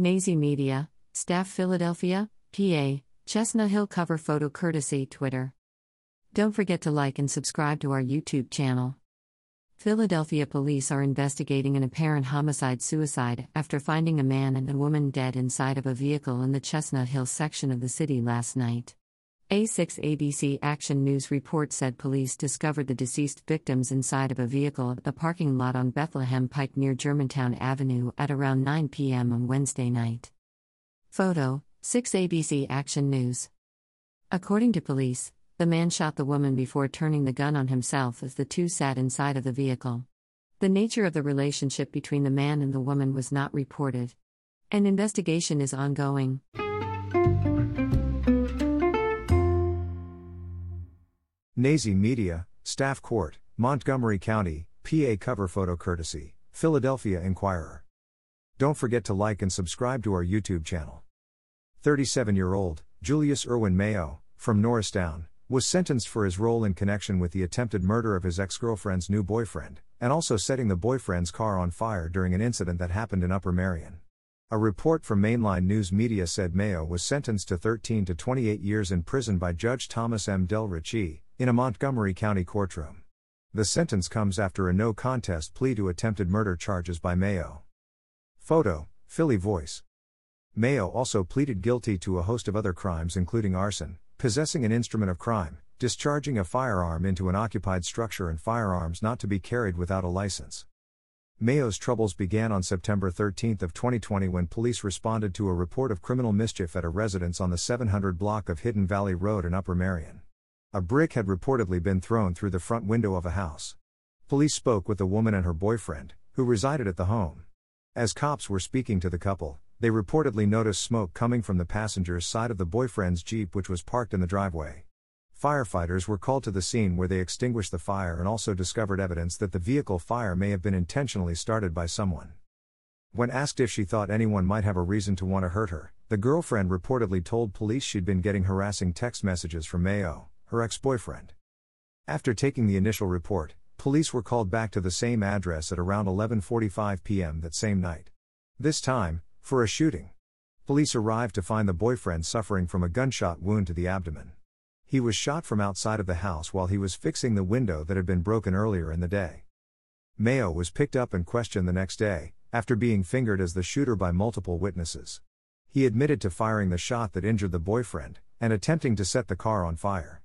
Nazy Media, Staff Philadelphia, PA, Chestnut Hill cover photo courtesy Twitter. Don't forget to like and subscribe to our YouTube channel. Philadelphia police are investigating an apparent homicide suicide after finding a man and a woman dead inside of a vehicle in the Chestnut Hill section of the city last night. A6 ABC Action News report said police discovered the deceased victims inside of a vehicle at the parking lot on Bethlehem Pike near Germantown Avenue at around 9 p.m. on Wednesday night. Photo 6 ABC Action News. According to police, the man shot the woman before turning the gun on himself as the two sat inside of the vehicle. The nature of the relationship between the man and the woman was not reported. An investigation is ongoing. Nazy Media, Staff Court, Montgomery County, PA cover photo courtesy, Philadelphia Inquirer. Don't forget to like and subscribe to our YouTube channel. 37 year old, Julius Irwin Mayo, from Norristown, was sentenced for his role in connection with the attempted murder of his ex girlfriend's new boyfriend, and also setting the boyfriend's car on fire during an incident that happened in Upper Merion. A report from mainline news media said Mayo was sentenced to 13 to 28 years in prison by Judge Thomas M. Del Ricci, in a Montgomery County courtroom. The sentence comes after a no contest plea to attempted murder charges by Mayo. Photo Philly Voice. Mayo also pleaded guilty to a host of other crimes, including arson, possessing an instrument of crime, discharging a firearm into an occupied structure, and firearms not to be carried without a license. Mayo's troubles began on September 13 of 2020 when police responded to a report of criminal mischief at a residence on the 700 block of Hidden Valley Road in Upper Merion. A brick had reportedly been thrown through the front window of a house. Police spoke with the woman and her boyfriend, who resided at the home. As cops were speaking to the couple, they reportedly noticed smoke coming from the passenger's side of the boyfriend's Jeep, which was parked in the driveway. Firefighters were called to the scene where they extinguished the fire and also discovered evidence that the vehicle fire may have been intentionally started by someone. When asked if she thought anyone might have a reason to want to hurt her, the girlfriend reportedly told police she'd been getting harassing text messages from Mayo, her ex boyfriend. After taking the initial report, police were called back to the same address at around 11:45 p.m. that same night. This time, for a shooting. Police arrived to find the boyfriend suffering from a gunshot wound to the abdomen. He was shot from outside of the house while he was fixing the window that had been broken earlier in the day. Mayo was picked up and questioned the next day, after being fingered as the shooter by multiple witnesses. He admitted to firing the shot that injured the boyfriend, and attempting to set the car on fire.